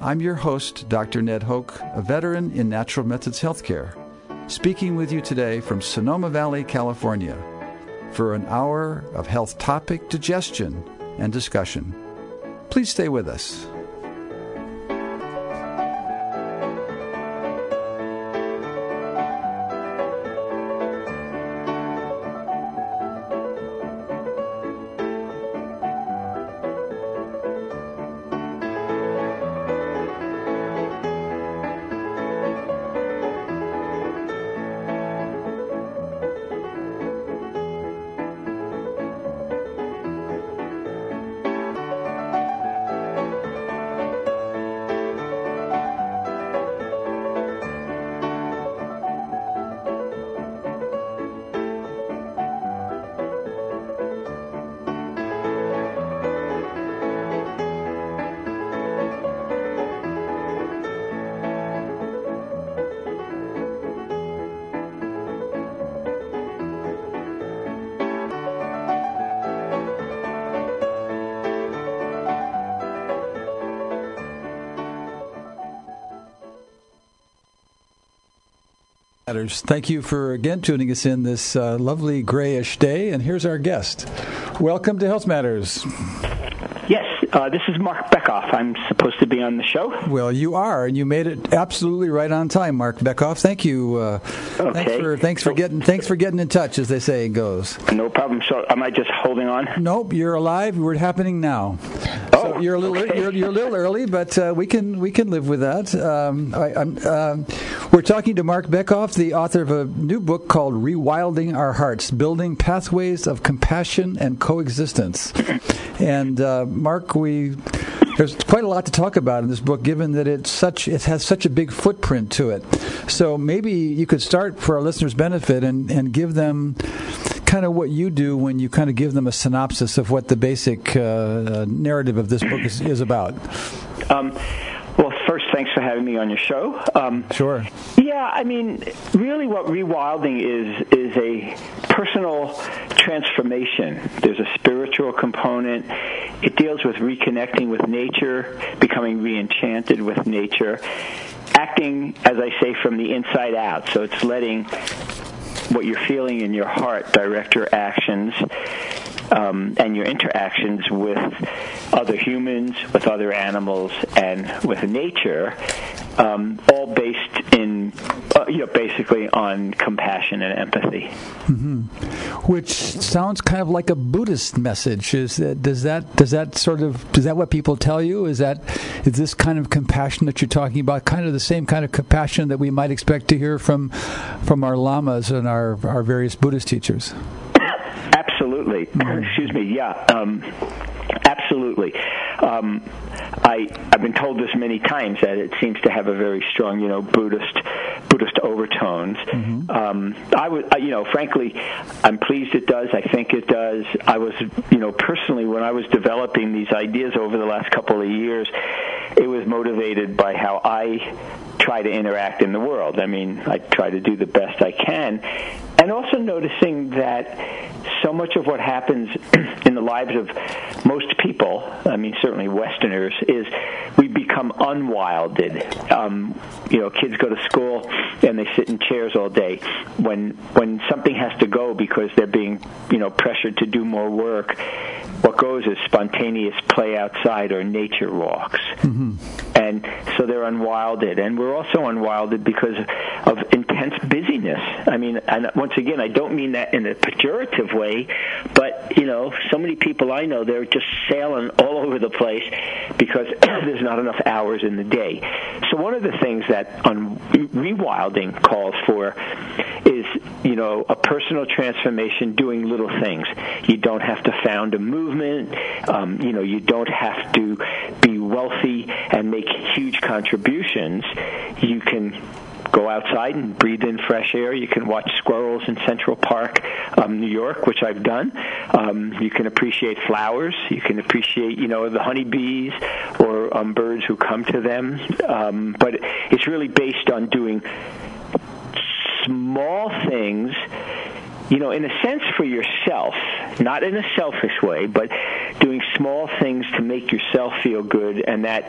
I'm your host, Dr. Ned Hoke, a veteran in natural methods healthcare, speaking with you today from Sonoma Valley, California, for an hour of health topic digestion and discussion. Please stay with us. Matters. Thank you for again tuning us in this uh, lovely grayish day. And here's our guest. Welcome to Health Matters. Yes, uh, this is Mark Bekoff. I'm supposed to be on the show. Well, you are, and you made it absolutely right on time, Mark Bekoff. Thank you. Uh, okay. Thanks for thanks for getting thanks for getting in touch, as they say it goes. No problem. So, am I just holding on? Nope, you're alive. We're happening now. You're a little okay. you're, you're a little early, but uh, we can we can live with that. Um, I, um, we're talking to Mark Bekoff, the author of a new book called "Rewilding Our Hearts: Building Pathways of Compassion and Coexistence." And uh, Mark, we there's quite a lot to talk about in this book, given that it's such it has such a big footprint to it. So maybe you could start for our listeners' benefit and, and give them kind of what you do when you kind of give them a synopsis of what the basic uh, narrative of this book is, is about. Um, well, first, thanks for having me on your show. Um, Sure. yeah, I mean, really, what rewilding is is a personal transformation. There's a spiritual component. It deals with reconnecting with nature, becoming reenchanted with nature, acting, as I say, from the inside out. So it's letting what you're feeling in your heart direct your actions um, and your interactions with other humans, with other animals, and with nature, um, all based in, uh, know, basically on compassion and empathy. Which sounds kind of like a Buddhist message. Is that, does that does that sort of is that what people tell you? Is that is this kind of compassion that you're talking about kind of the same kind of compassion that we might expect to hear from from our lamas and our our various Buddhist teachers? Absolutely. Excuse me. Yeah. Um, absolutely. Um, I I've been told this many times that it seems to have a very strong, you know, Buddhist Buddhist overtones. Um, I would, I, you know, frankly, I'm pleased it does. I think it does. I was, you know, personally when I was developing these ideas over the last couple of years, it was motivated by how I try to interact in the world. I mean, I try to do the best I can, and also noticing that so much of what happens in the lives of most people, I mean, certainly Westerners, is we become unwilded. Um, you know, kids go to school and they sit in chairs all day. When when something has to go because they're being, you know, pressured to do more work, what goes is spontaneous play outside or nature walks. And so they're unwilded, and we're also unwilded because of intense busyness. I mean, and once again, I don't mean that in a pejorative way, but you know, so many people I know they're just sailing all over the place because there's not enough hours in the day. So one of the things that on rewilding calls for is you know a personal transformation doing little things. You don't have to found a movement. Um, you know, you don't have to be wealthy and make huge contributions. You can go outside and breathe in fresh air. You can watch squirrels in Central Park, um, New York, which I've done. Um, you can appreciate flowers. You can appreciate, you know, the honeybees or um, birds who come to them. Um, but it's really based on doing small things you know, in a sense for yourself, not in a selfish way, but doing small things to make yourself feel good and that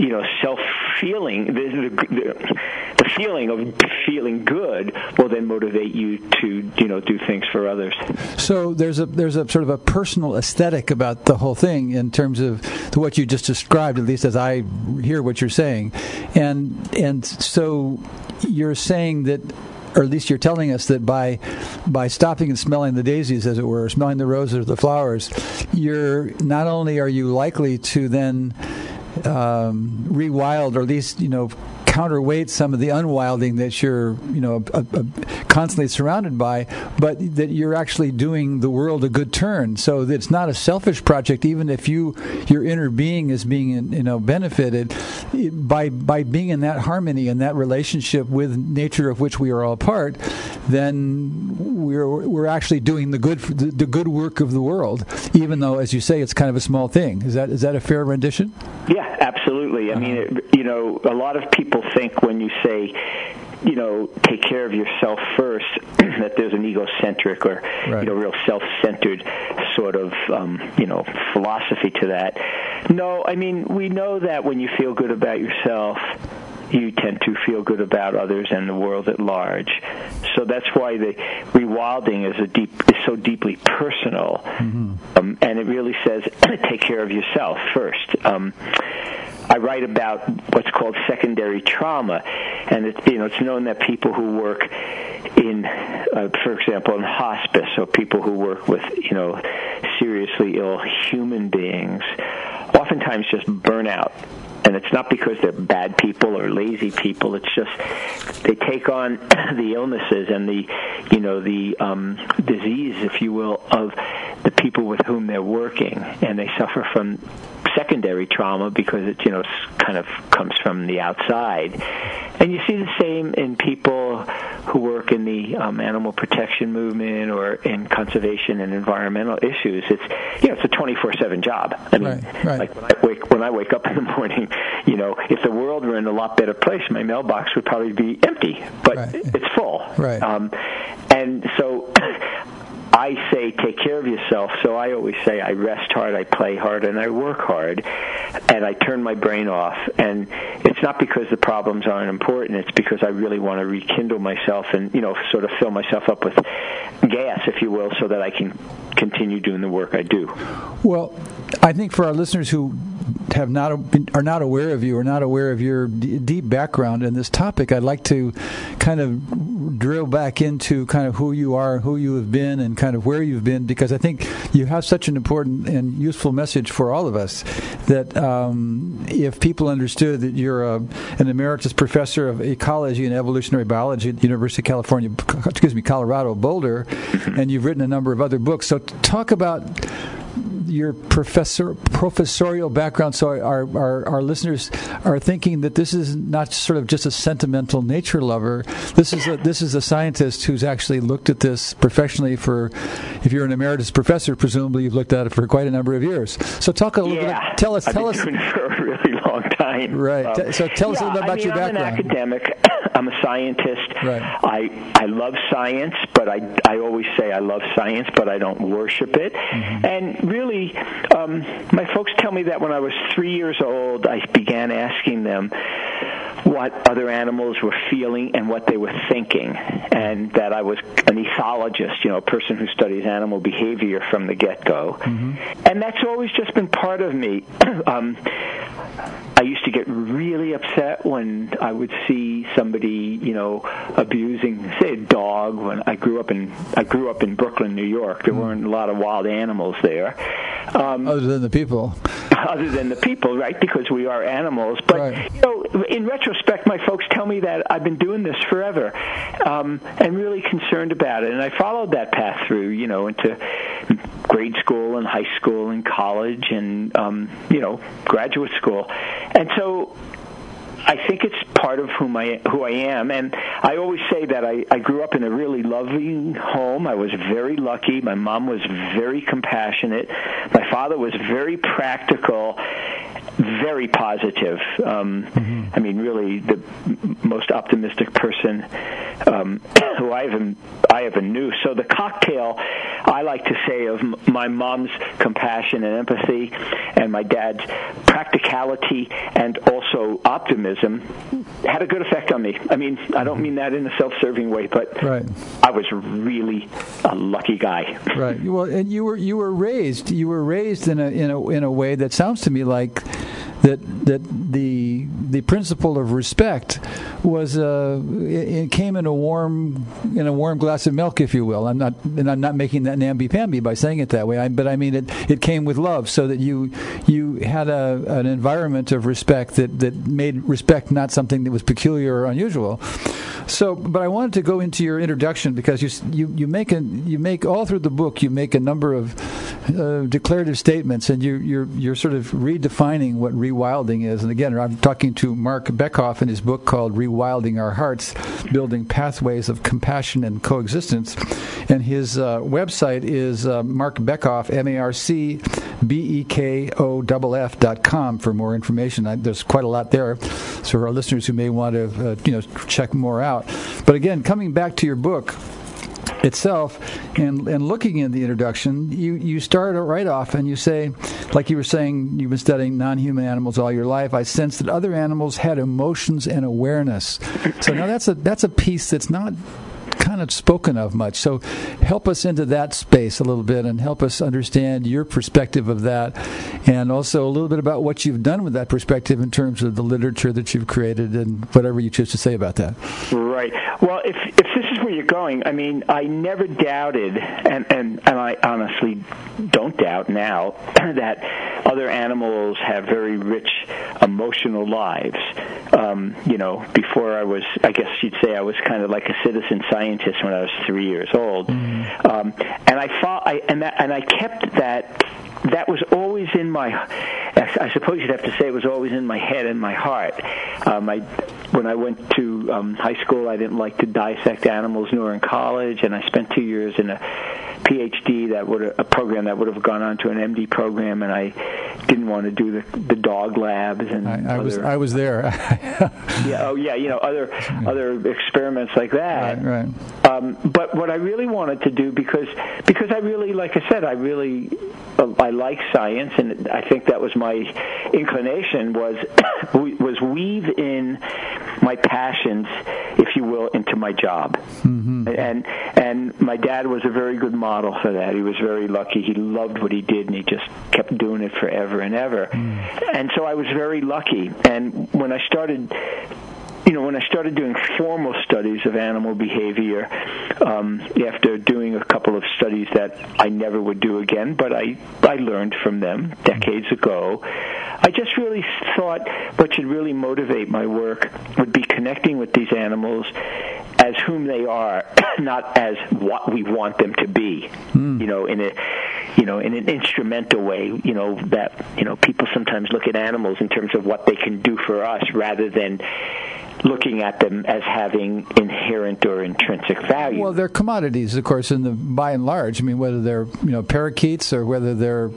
you know self feeling the, the, the feeling of feeling good will then motivate you to you know do things for others. So there's a there's a sort of a personal aesthetic about the whole thing in terms of what you just described at least as I hear what you're saying. And and so you're saying that or at least you're telling us that by by stopping and smelling the daisies, as it were, smelling the roses or the flowers, you're not only are you likely to then um, rewild, or at least you know counterweight some of the unwilding that you're, you know, a, a, constantly surrounded by, but that you're actually doing the world a good turn. So it's not a selfish project, even if you your inner being is being, you know, benefited by by being in that harmony and that relationship with nature of which we are all part. Then we're we're actually doing the good the, the good work of the world, even though, as you say, it's kind of a small thing. Is that is that a fair rendition? Yeah, absolutely. I mean, uh-huh. it, you know, a lot of people think when you say you know, take care of yourself first, that there's an egocentric or, right. you know, real self-centered sort of, um, you know, philosophy to that. No, I mean, we know that when you feel good about yourself, you tend to feel good about others and the world at large. So that's why the rewilding is a deep is so deeply personal, mm-hmm. um, and it really says take care of yourself first. Um, I write about what's called secondary trauma, and it's you know it's known that people who work in, uh, for example, in hospice, or people who work with you know seriously ill human beings, oftentimes just burn out and it's not because they're bad people or lazy people. It's just they take on the illnesses and the, you know, the um, disease, if you will, of the people with whom they're working, and they suffer from secondary trauma because it, you know, kind of comes from the outside. And you see the same in people who work in the um, animal protection movement or in conservation and environmental issues. It's, you know, it's a 24/7 job. I mean, right, right. like when I wake when I wake up in the morning, you know, if the world were in a lot better place, my mailbox would probably be empty, but right. it's full. Right. Um, and so I say take care of yourself. So I always say I rest hard, I play hard, and I work hard, and I turn my brain off. And it's not because the problems aren't important. It's because I really want to rekindle myself and you know sort of fill myself up with gas, if you will, so that I can continue doing the work I do. Well, I think for our listeners who have not been, are not aware of you or not aware of your d- deep background in this topic, I'd like to kind of drill back into kind of who you are, who you have been, and kind of where you've been, because I think you have such an important and useful message for all of us that um, if people understood that you're a, an emeritus professor of ecology and evolutionary biology at the University of California, excuse me, Colorado Boulder, and you've written a number of other books. So talk about your professor professorial background, so our, our, our listeners are thinking that this is not sort of just a sentimental nature lover. This is a, this is a scientist who's actually looked at this professionally for. If you're an emeritus professor, presumably you've looked at it for quite a number of years. So talk a little yeah, bit. Tell us. I've tell us. for a really long time. Right. Um, so tell us a little bit about I mean, your background. I'm an academic. I'm a scientist. Right. I I love science, but I I always say I love science, but I don't worship it. Mm-hmm. And really, um, my folks tell me that when I was three years old, I began asking them what other animals were feeling and what they were thinking, and that I was an ethologist, you know, a person who studies animal behavior from the get-go, mm-hmm. and that's always just been part of me. um, I used to get really upset when I would see somebody, you know, abusing, say, a dog. When I grew up in I grew up in Brooklyn, New York, there mm. weren't a lot of wild animals there. Um, other than the people. Other than the people, right? Because we are animals. But right. you know, in retrospect, my folks tell me that I've been doing this forever, um, and really concerned about it. And I followed that path through, you know, into grade school and high school and college and um, you know graduate school. And so I think it's part of whom I who I am. And I always say that I, I grew up in a really loving home. I was very lucky. My mom was very compassionate. My father was very practical, very positive. Um, mm-hmm. I mean, really the most optimistic person um, who I ever I ever knew. So the cocktail I like to say of my mom's compassion and empathy, and my dad's practicality and also optimism had a good effect on me. I mean, I don't mean that in a self-serving way, but right. I was really a lucky guy. Right. Well, and you were you were raised you were raised in a in a in a way that sounds to me like that that the the principle of respect was uh, it, it, came in a warm in a warm glass of milk, if you will. I'm not and I'm not making that namby pamby by saying it that way. I, but I mean it it came with love, so that you you had a an environment of respect that that made respect not something that was peculiar or unusual. So, but I wanted to go into your introduction because you you you make a you make all through the book you make a number of uh, declarative statements and you you're you're sort of redefining what rewilding is. And again, I'm talking to Mark Bekoff in his book called Rewilding Our Hearts: Building Pathways of Compassion and Coexistence. And his uh, website is uh, Marc Bekoff, M A R C B E K O F dot com for more information. I, there's quite a lot there, so for our listeners who may want to uh, you know check more out. But again, coming back to your book itself and and looking in the introduction you you start right off and you say like you were saying you've been studying non-human animals all your life. I sense that other animals had emotions and awareness. So now that's a that's a piece that's not kind of spoken of much. So help us into that space a little bit and help us understand your perspective of that. And also a little bit about what you've done with that perspective in terms of the literature that you've created and whatever you choose to say about that. Mm-hmm. Right. Well, if if this is where you're going, I mean, I never doubted and and, and I honestly don't doubt now that other animals have very rich emotional lives. Um, you know, before I was I guess you'd say I was kind of like a citizen scientist when I was three years old, mm-hmm. um, and I thought, I and that, and I kept that. That was always in my. I suppose you'd have to say it was always in my head and my heart. Um, I, when I went to um, high school, I didn't like to dissect animals, nor in college, and I spent two years in a PhD that would a program that would have gone on to an MD program, and I didn't want to do the, the dog labs and I, I other, was I was there. yeah, oh yeah, you know other other experiments like that. Right, right. Um, but what I really wanted to do because because I really, like I said, I really I like science, and I think that was my inclination was was weave in my passions, if you will, into my job. Mm-hmm. And and my dad was a very good model for that. He was very lucky. He loved what he did, and he just kept doing it forever and ever. Mm. And so I was very lucky. And when I started you know, when I started doing formal studies of animal behavior, um, after doing a couple of studies that I never would do again, but I, I learned from them decades ago, I just really thought what should really motivate my work would be connecting with these animals as whom they are, not as what we want them to be. Mm. You know, in a you know in an instrumental way. You know that you know people sometimes look at animals in terms of what they can do for us rather than looking at them as having inherent or intrinsic value. Well, they're commodities, of course, in the by and large. I mean, whether they're you know parakeets or whether they're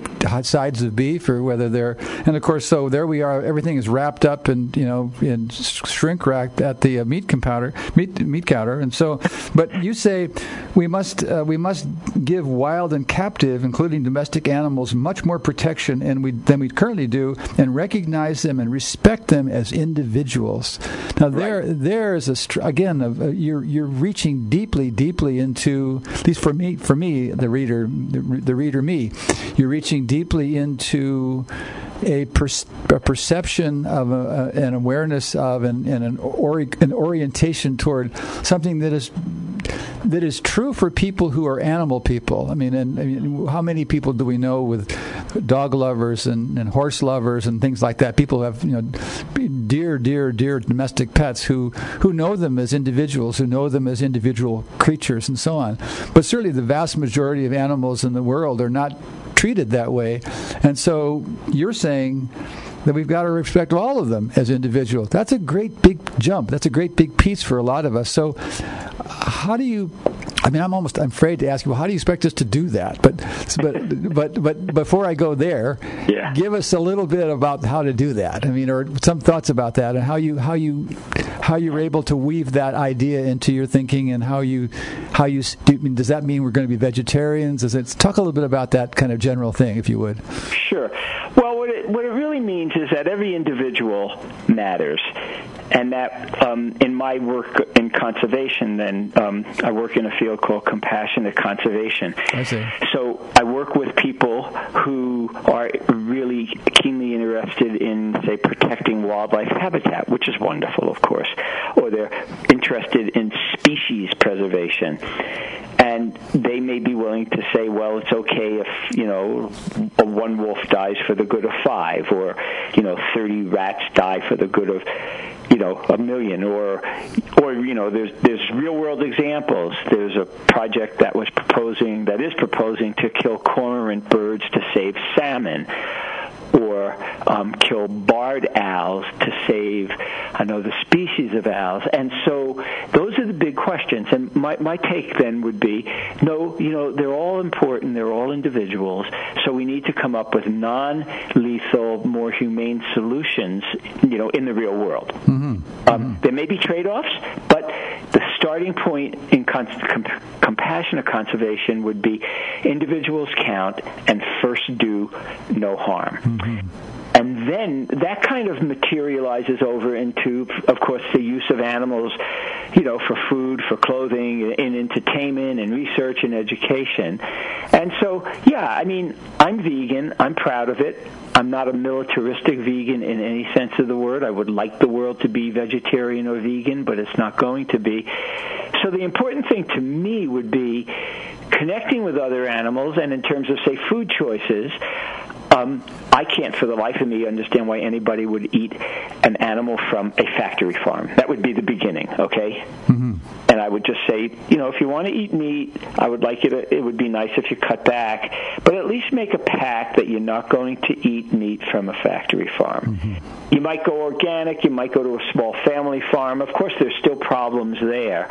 sides of beef or whether they're, and of course, so there we are. Everything is wrapped up and you know in shrink wrapped at the uh, meat compounder, meat meat counter, and so. But you say we must uh, we must give wild and captive, including domestic animals, much more protection and we, than we currently do, and recognize them and respect them as individuals. Now there right. there is a again a, a, uh, you're you're reaching deeply deeply into at least for me for me the reader the, the reader me you're reaching deeply into a, per, a perception of a, an awareness of and, and an, ori, an orientation toward something that is that is true for people who are animal people. I mean, and I mean, how many people do we know with dog lovers and, and horse lovers and things like that? People who have you know dear, dear, dear domestic pets who who know them as individuals, who know them as individual creatures, and so on. But certainly, the vast majority of animals in the world are not treated that way. And so you're saying that we've got to respect all of them as individuals. That's a great big jump. That's a great big piece for a lot of us. So, how do you I mean, I'm almost I'm afraid to ask you, well, how do you expect us to do that? But but but but before I go there, yeah. give us a little bit about how to do that. I mean, or some thoughts about that, and how you how you how you're able to weave that idea into your thinking, and how you how you do, I mean, does that mean we're going to be vegetarians? Does it talk a little bit about that kind of general thing, if you would? Sure. Well, what it what it really means is that every individual matters, and that um, in my work in conservation, then um, I work in a field called compassionate conservation. I see. So I work with people who are really keenly interested in, say, protecting wildlife habitat, which is wonderful, of course, or they're interested in species preservation. And they may be willing to say, well, it's okay if, you know, one wolf dies for the good of five, or, you know, 30 rats die for the good of you know a million or or you know there's there's real world examples. There's a project that was proposing that is proposing to kill cormorant birds to save salmon or um, kill barred owls to save another species of owls. And so those are the big questions. And my, my take then would be no, you know, they're all important, they're all individuals, so we need to come up with non lethal, more humane solutions, you know, in the real world. Mm-hmm. Um, mm-hmm. There may be trade offs, but the starting point in con- com- compassionate conservation would be individuals count and first do no harm. And then that kind of materializes over into, of course, the use of animals, you know, for food, for clothing, in entertainment, and research and education. And so, yeah, I mean, I'm vegan. I'm proud of it. I'm not a militaristic vegan in any sense of the word. I would like the world to be vegetarian or vegan, but it's not going to be. So the important thing to me would be connecting with other animals, and in terms of, say, food choices, um, I can't for the life of me understand why anybody would eat an animal from a factory farm. That would be the beginning, okay? Mm-hmm. And I would just say, you know, if you want to eat meat, I would like it. It would be nice if you cut back, but at least make a pact that you're not going to eat meat from a factory farm. Mm-hmm. You might go organic. You might go to a small family farm. Of course, there's still problems there.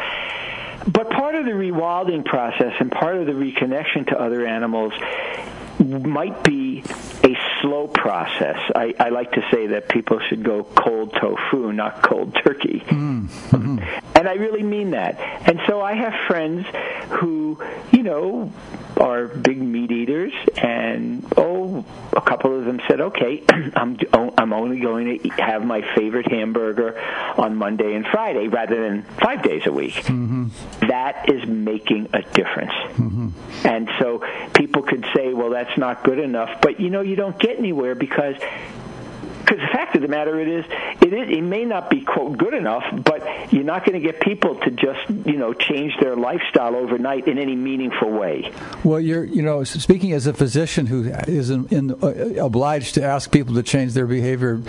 But part of the rewilding process and part of the reconnection to other animals might be slow process. I, I like to say that people should go cold tofu, not cold turkey. Mm-hmm. And I really mean that. And so I have friends who, you know, are big meat eaters, and oh, a couple of them said, "Okay, I'm I'm only going to have my favorite hamburger on Monday and Friday rather than five days a week." Mm-hmm. That is making a difference. Mm-hmm. And so people could say, "Well, that's not good enough," but you know, you don't get anywhere because because the fact of the matter it is, it is, it may not be quote good enough, but you're not going to get people to just you know change their lifestyle overnight in any meaningful way. Well, you're you know speaking as a physician who is in, in, uh, obliged to ask people to change their behavior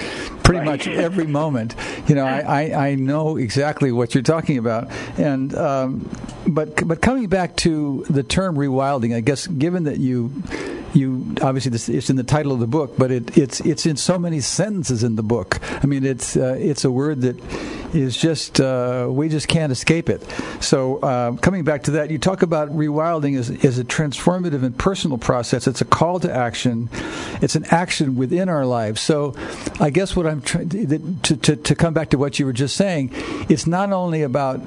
pretty Right. much every moment. You know, I, I, I know exactly what you're talking about, and um, but but coming back to the term rewilding, I guess given that you you obviously this it's in the title of the book, but it, it's it's in so many sentences in the book. I mean, it's uh, it's a word that is just uh, we just can't escape it. So uh, coming back to that, you talk about rewilding as is a transformative and personal process. It's a call to action. It's an action within our lives. So I guess what I'm trying to, to to come back to what you were just saying, it's not only about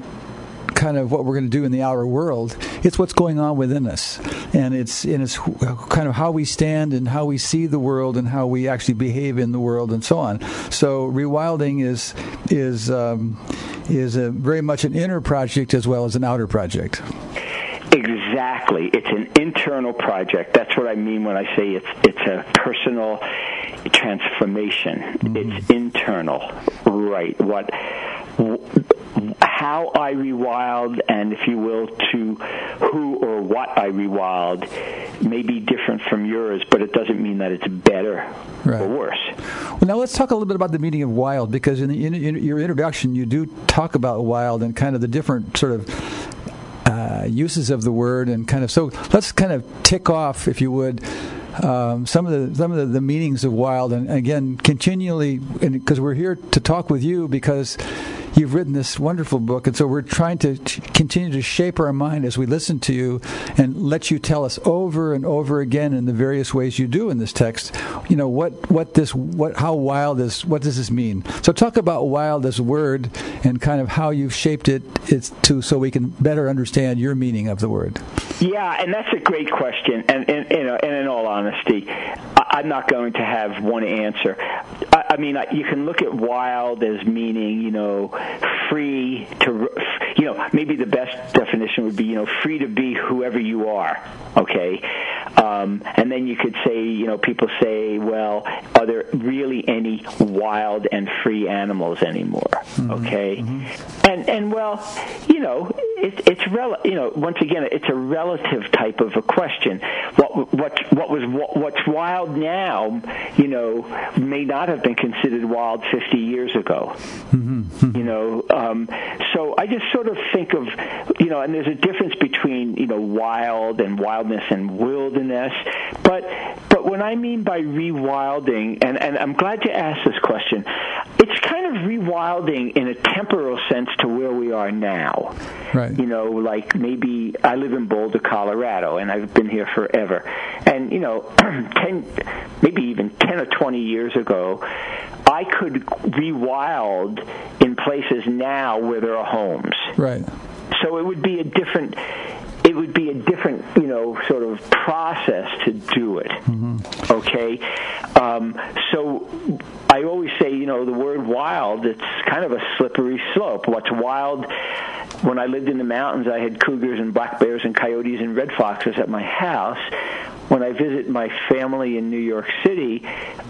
kind of what we're going to do in the outer world. It's what's going on within us, and it's and it's kind of how we stand and how we see the world and how we actually behave in the world and so on. So rewilding is is um, is a, very much an inner project as well as an outer project. Exactly. It's an internal project. That's what I mean when I say it's it's a personal transformation. Mm-hmm. It's internal. Right. What how I rewild and if you will to who or what I rewild may be different from yours, but it doesn't mean that it's better right. or worse. Well, now let's talk a little bit about the meaning of wild because in, the, in, in your introduction you do talk about wild and kind of the different sort of uh, uses of the word and kind of so let's kind of tick off, if you would, um, some of the some of the, the, meanings of wild, and again, continually, because we're here to talk with you because you've written this wonderful book, and so we're trying to continue to shape our mind as we listen to you and let you tell us over and over again in the various ways you do in this text. You know what what this what how wild is what does this mean? So talk about wild as a word and kind of how you've shaped it it's to so we can better understand your meaning of the word. Yeah, and that's a great question. And, and, and, and in all honesty, I'm not going to have one answer. I, I mean, you can look at wild as meaning, you know, free to, you know, maybe the best definition would be, you know, free to be whoever you are. Okay, um, and then you could say, you know, people say, well, are there really any wild and free animals anymore? Mm-hmm. Okay, mm-hmm. and and well, you know, it, it's rel- you know, once again, it's a relative type of a question. What what what was what, what's wild now, you know, may not have been considered wild 50 years ago. Mm-hmm. You know, um, so I just sort of think of, you know, and there's a difference between you know wild and wildness and wilderness, but but what I mean by rewilding, and and I'm glad you asked this question, it's kind of rewilding in a temporal sense to where we are now. Right. You know, like maybe I live in Boulder, Colorado, and I've been here forever, and you know, ten, maybe even ten or twenty years ago, I could rewild in places now where there are homes. Right. So it would be a different would be a different, you know, sort of process to do it. Mm-hmm. Okay, um, so I always say, you know, the word wild, it's kind of a slippery slope. What's wild? When I lived in the mountains, I had cougars and black bears and coyotes and red foxes at my house when I visit my family in New York City,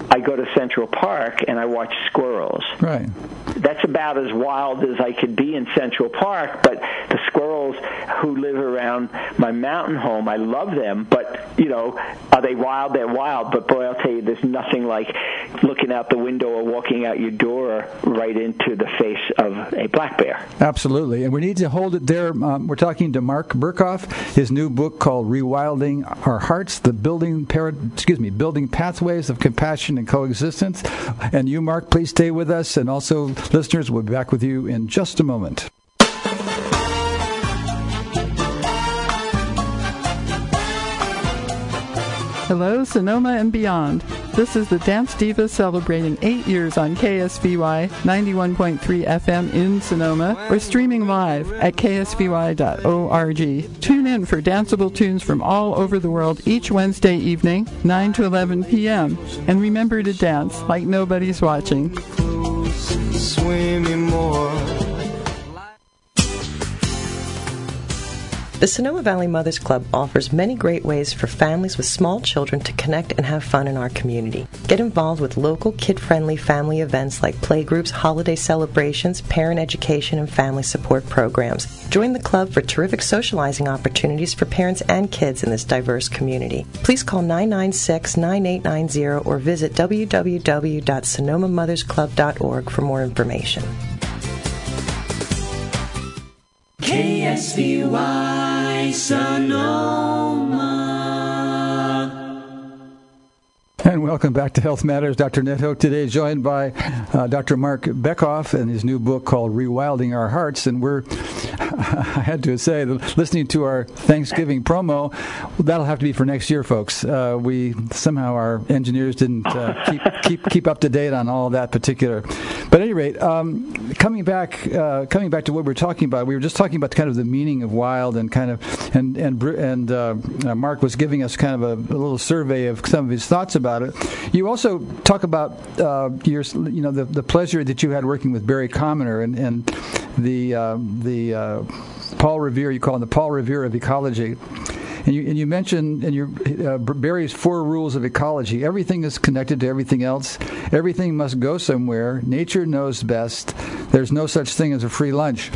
I go to Central Park and I watch squirrels. Right. That's about as wild as I could be in Central Park, but the squirrels who live around my mountain home, I love them, but, you know, are they wild? They're wild, but boy, I'll tell you, there's nothing like looking out the window or walking out your door right into the face of a black bear. Absolutely. And we need to hold it there. Um, we're talking to Mark Bekoff, his new book called Rewilding Our Hearts the building excuse me building pathways of compassion and coexistence. And you, Mark, please stay with us, and also listeners, we'll be back with you in just a moment. Hello, Sonoma and beyond. This is the Dance Diva celebrating eight years on KSVY 91.3 FM in Sonoma or streaming live at ksvy.org. Tune in for danceable tunes from all over the world each Wednesday evening, 9 to 11 p.m. And remember to dance like nobody's watching. Swimming more. The Sonoma Valley Mothers Club offers many great ways for families with small children to connect and have fun in our community. Get involved with local kid friendly family events like playgroups, holiday celebrations, parent education, and family support programs. Join the club for terrific socializing opportunities for parents and kids in this diverse community. Please call 996 9890 or visit www.sonomamothersclub.org for more information. KSVY Sonoma. And welcome back to Health Matters. Dr. Ned today, joined by uh, Dr. Mark Bekoff and his new book called Rewilding Our Hearts. And we're, I had to say, listening to our Thanksgiving promo, that'll have to be for next year, folks. Uh, we somehow our engineers didn't uh, keep, keep keep up to date on all that particular. But at any rate, um, coming back uh, coming back to what we were talking about, we were just talking about kind of the meaning of wild and kind of and and and uh, Mark was giving us kind of a, a little survey of some of his thoughts about about it. You also talk about uh, your, you know, the, the pleasure that you had working with Barry Commoner and, and the uh, the uh, Paul Revere. You call him the Paul Revere of ecology. And you, and you mentioned in your uh, Barry's four rules of ecology. Everything is connected to everything else. Everything must go somewhere. Nature knows best. There's no such thing as a free lunch.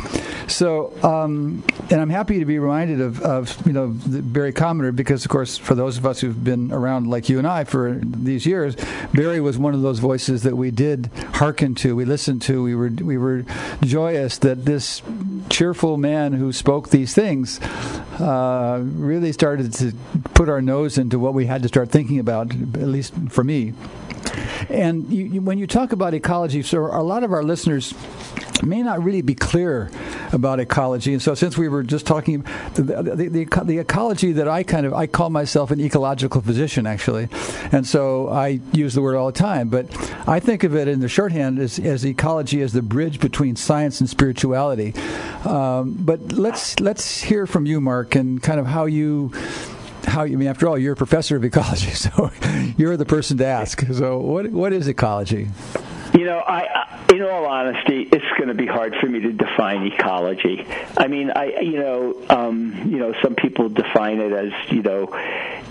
So, um, and I'm happy to be reminded of, of you know Barry Commoner because, of course, for those of us who've been around like you and I for these years, Barry was one of those voices that we did hearken to, we listened to, we were we were joyous that this cheerful man who spoke these things uh, really started to put our nose into what we had to start thinking about, at least for me. And you, you, when you talk about ecology, so a lot of our listeners may not really be clear about ecology. And so, since we were just talking, the, the, the, the, ecology that I kind of I call myself an ecological physician actually, and so I use the word all the time. But I think of it in the shorthand as, as ecology as the bridge between science and spirituality. Um, but let's let's hear from you, Mark, and kind of how you how I mean, after all, you're a professor of ecology, so you're the person to ask. So, what what is ecology? You know, I, in all honesty, it's going to be hard for me to define ecology. I mean, I, you know, um, you know, some people define it as, you know,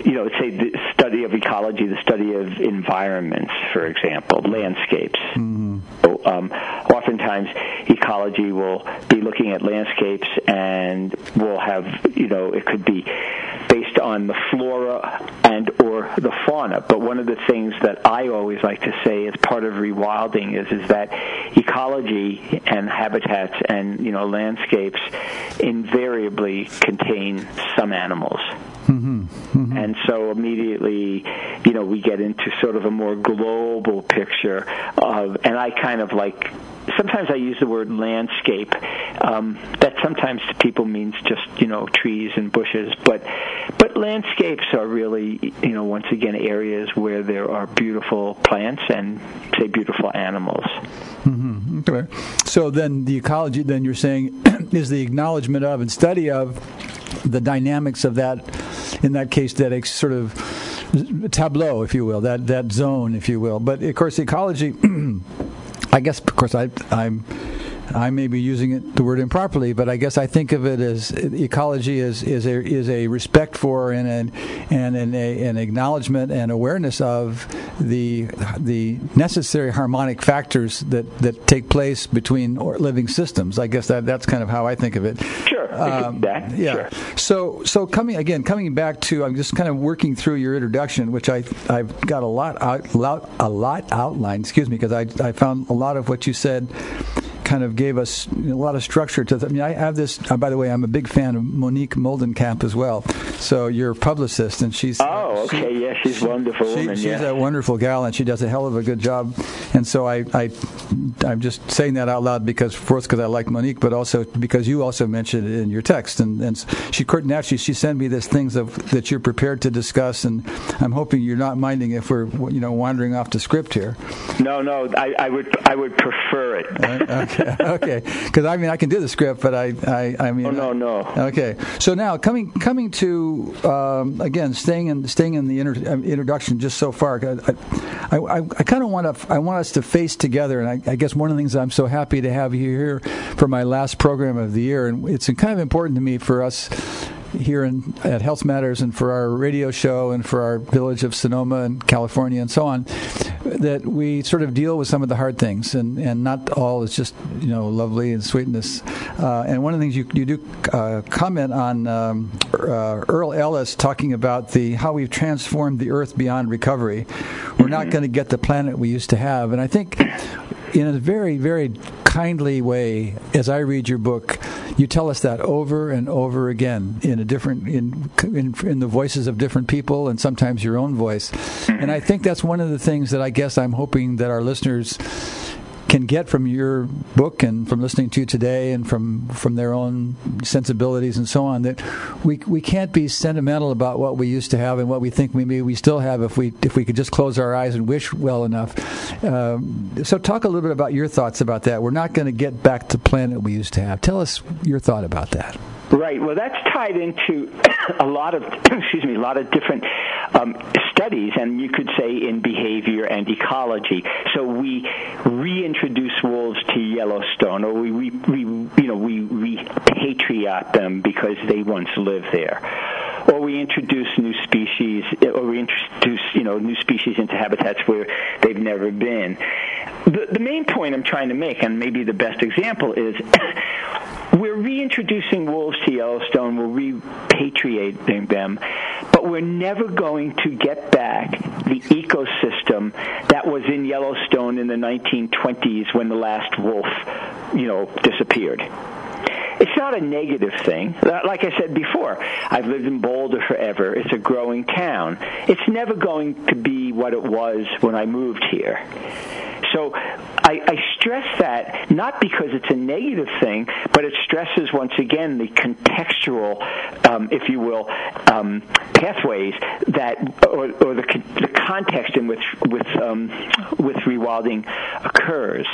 you know, say the study of ecology, the study of environments, for example, landscapes. Mm-hmm. So, um, oftentimes, ecology will be looking at landscapes, and will have, you know, it could be based on the flora the fauna. But one of the things that I always like to say as part of rewilding is is that ecology and habitats and you know landscapes invariably contain some animals. Mm-hmm. Mm-hmm. And so immediately, you know, we get into sort of a more global picture of, and I kind of like sometimes I use the word landscape. Um, that sometimes to people means just you know trees and bushes, but but landscapes are really you know once again areas where there are beautiful plants and say beautiful animals. Mm-hmm. Okay. So then the ecology, then you're saying, is the acknowledgement of and study of the dynamics of that. In that case, that sort of tableau, if you will, that that zone, if you will. But of course, ecology. I guess, of course, I, I'm. I may be using it, the word improperly, but I guess I think of it as ecology is is a is a respect for and an and an, a, an acknowledgement and awareness of the the necessary harmonic factors that, that take place between living systems. I guess that that's kind of how I think of it. Sure. Um, that. Yeah. Sure. So so coming again, coming back to I'm just kind of working through your introduction, which I I've got a lot out, a lot outlined. Excuse me, because I I found a lot of what you said kind of gave us a lot of structure to. Th- I mean, I have this. Uh, by the way, I'm a big fan of Monique Muhlenkamp as well. So you're a publicist, and she's. Oh, okay, she, yeah, she's wonderful she, woman. She's yeah. a wonderful gal, and she does a hell of a good job. And so I, I I'm just saying that out loud because first because I like Monique, but also because you also mentioned it in your text, and, and she naturally she sent me this things of that you're prepared to discuss, and I'm hoping you're not minding if we're you know wandering off the script here. No, no, I, I would I would prefer it. okay. okay, because I mean I can do the script, but I I, I mean oh, no no okay. So now coming coming to um, again staying in staying in the inter, uh, introduction just so far, I I, I, I kind of want to I want us to face together, and I, I, guess one of the things I'm so happy to have you here for my last program of the year, and it's kind of important to me for us here in, at Health Matters and for our radio show and for our village of Sonoma and California and so on, that we sort of deal with some of the hard things and, and not all is just you know lovely and sweetness. Uh, and one of the things you, you do uh, comment on um, uh, Erle Ellis talking about the how we've transformed the Earth beyond recovery. We're not going to get the planet we used to have, and I think in a very very kindly way, as I read your book, you tell us that over and over again in a different in, in in, the voices of different people and sometimes your own voice. And I think that's one of the things that I guess I'm hoping that our listeners can get from your book and from listening to you today and from from their own sensibilities and so on that we we can't be sentimental about what we used to have and what we think we we still have if we if we could just close our eyes and wish well enough. Um, so talk a little bit about your thoughts about that. We're not going to get back to planet we used to have. Tell us your thought about that. Right. Well, that's tied into a lot of excuse me, a lot of different um, studies, and you could say in behavior and ecology. So we reintroduce wolves to Yellowstone, or we, we, we you know we repatriate them because they once lived there, or we introduce new species, or we introduce you know new species into habitats where they've never been. The, the main point I'm trying to make, and maybe the best example, is we're reintroducing wolves to Yellowstone, we're repatriating them, but we're never going to get back the ecosystem that was in Yellowstone in the 1920s when the last wolf, you know, disappeared. it's not a negative thing. Uh, like I said before, I've lived in Boulder forever. It's a growing town. It's never going to be what it was when I moved here. So I, I stress that not because it's a negative thing, but it stresses once again the contextual, um, if you will, um, pathways that, or, or the, the context in which with um, with rewilding occurs.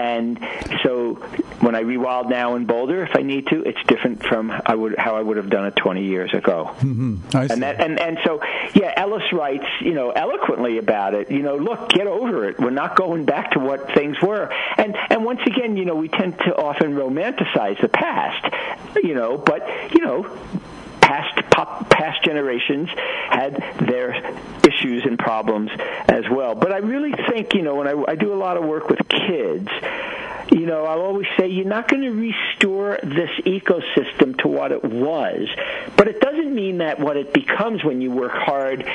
And so when I rewild now in Boulder, if I need to, it's different from I would how I would have done it 20 years ago. Mm-hmm. And that and and so yeah, Ellis writes you know eloquently about it. You know, look, get over it. We're not going back to what things were. And and once again, you know, we tend to often romanticize the past. You know, but you know past pop, past generations had their issues and problems as well. But I really think, you know, when I, I do a lot of work with kids, you know, I'll always say you're not going to restore this ecosystem to what it was, but it doesn't mean that what it becomes when you work hard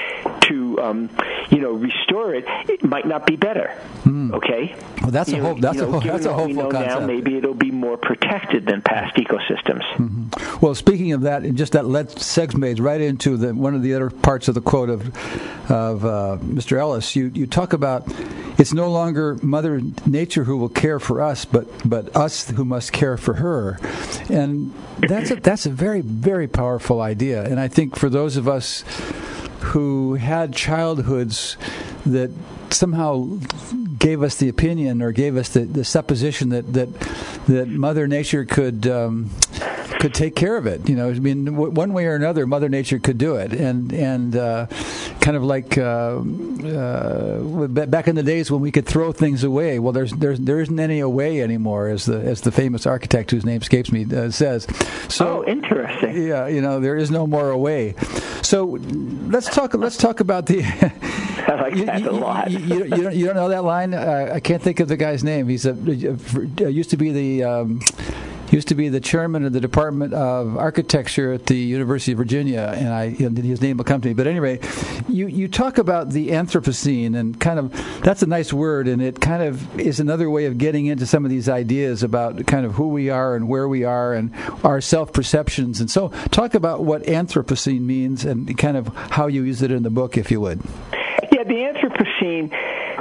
um, you know, restore it, it might not be better. Mm. Okay. Well, that's you a hope. That's know, a that's a hopeful concept. Now, maybe it'll be more protected than past ecosystems. Mm-hmm. Well, speaking of that, and just that led segues right into the one of the other parts of the quote of of uh, Mr. Ellis. You you talk about it's no longer Mother Nature who will care for us, but but us who must care for her, and that's a, that's a very very powerful idea. And I think for those of us who had childhoods that somehow gave us the opinion or gave us the, the supposition that, that that Mother Nature could um, could take care of it. You know, I mean, w- one way or another, Mother Nature could do it, and and uh, kind of like uh, uh, back in the days when we could throw things away. Well, there's there's there isn't any away anymore, as the as the famous architect whose name escapes me uh, says. So oh, interesting. Yeah, you know, there is no more away. So let's talk. Let's talk about the. I like that you, a lot. you, you, you, don't, you don't know that line? I can't think of the guy's name. He's a, a used to be the. Um, used to be the chairman of the Department of Architecture at the University of Virginia, and I his name will come to me. But anyway, you you talk about the Anthropocene, and kind of that's a nice word, and it kind of is another way of getting into some of these ideas about kind of who we are and where we are and our self perceptions. And so, talk about what Anthropocene means and kind of how you use it in the book, if you would. Yeah, the Anthropocene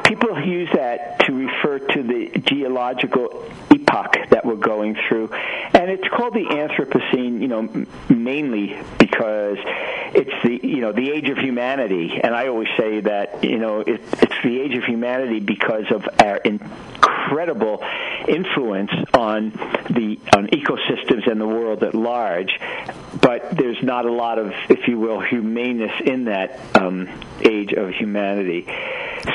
people use that to refer to the geological epoch that we're going through, and it's called the Anthropocene, you know, mainly because it's the you know the age of humanity, and I always say that you know it, it's the age of humanity because of our incredible influence on the on ecosystems and the world at large, but there's not a lot of, if you will, humaneness in that um, age of humanity.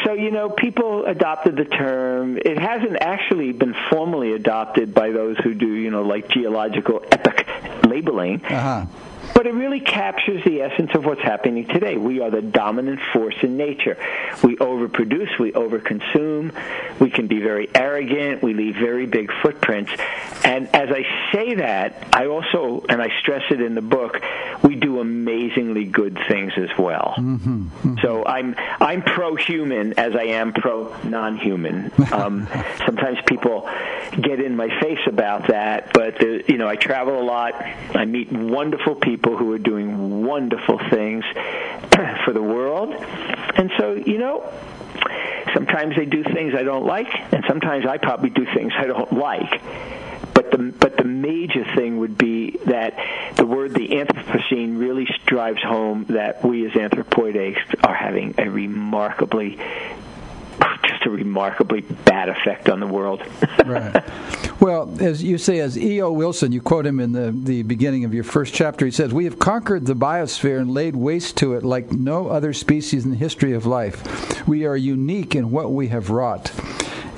So you know, people adopted the term. It hasn't actually been formally adopted by those who do you know like geological epoch labeling. Uh-huh. But it really captures the essence of what's happening today. We are the dominant force in nature. We overproduce, we overconsume, we can be very arrogant, we leave very big footprints. And as I say that, I also, and I stress it in the book, we do amazingly good things as well. Mm-hmm. Mm-hmm. So I'm I'm pro-human as I am pro-non-human. Um, sometimes people get in my face about that, but the, you know I travel a lot. I meet wonderful people people who are doing wonderful things for the world. And so, you know, sometimes they do things I don't like, and sometimes I probably do things I don't like. But the but the major thing would be that the word the Anthropocene really drives home that we as anthropoids are having a remarkably just a remarkably bad effect on the world. right. Well, as you say, as E.O. Wilson, you quote him in the, the beginning of your first chapter, he says, We have conquered the biosphere and laid waste to it like no other species in the history of life. We are unique in what we have wrought.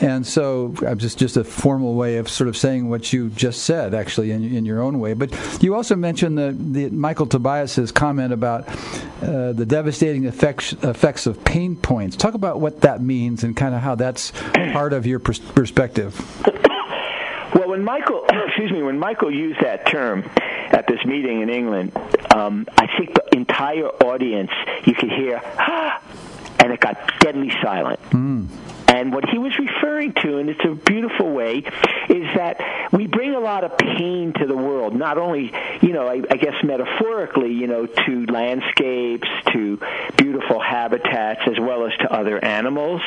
And so, I'm just just a formal way of sort of saying what you just said, actually, in, in your own way. But you also mentioned the, the Michael Tobias's comment about uh, the devastating effects effects of pain points. Talk about what that means and kind of how that's part of your pers- perspective. Well, when Michael, excuse me, when Michael used that term at this meeting in England, um, I think the entire audience you could hear, ah, and it got got deadly silent. Mm. And what he was referring to, and it's a beautiful way, is that we bring a lot of pain to the world. Not only, you know, I, I guess metaphorically, you know, to landscapes, to beautiful habitats, as well as to other animals.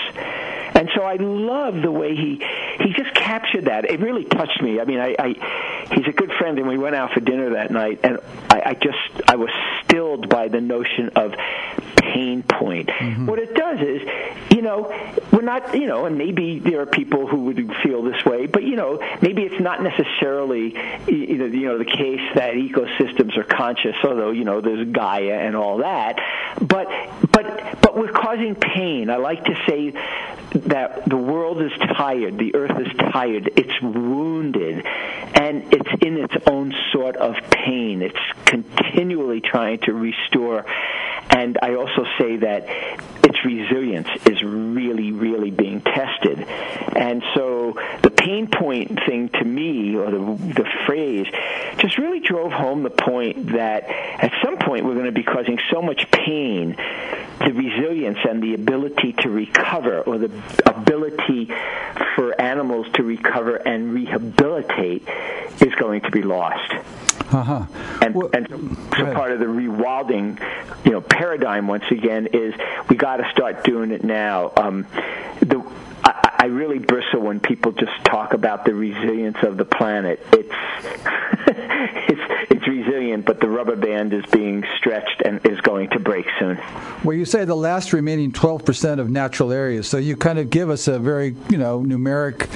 And so I love the way he he just captured that. It really touched me. I mean, I, I he's a good friend, and we went out for dinner that night, and I, I just I was stilled by the notion of pain point. Mm-hmm. What it does is, you know, we're not, you know, and maybe there are people who would feel this way, but you know, maybe it's not necessarily, you know, you know, the case that ecosystems are conscious, although you know there's Gaia and all that, but but but we're causing pain. I like to say that the world is tired, the earth is tired, it's wounded, and it's in its own sort of pain. It's continually trying to restore. And I also say that its resilience is really, really being tested. And so the pain point thing to me, or the, the phrase, just really drove home the point that at some point we're going to be causing so much pain, the resilience and the ability to recover, or the ability for animals to recover and rehabilitate, is going to be lost. Uh-huh. And, well, and so part of the rewilding, you know, paradigm once again is we got to start doing it now. Um, the I, I really bristle when people just talk about the resilience of the planet. It's it's it's resilient, but the rubber band is being stretched and is going to break soon. Well, you say the last remaining 12% of natural areas, so you kind of give us a very you know numeric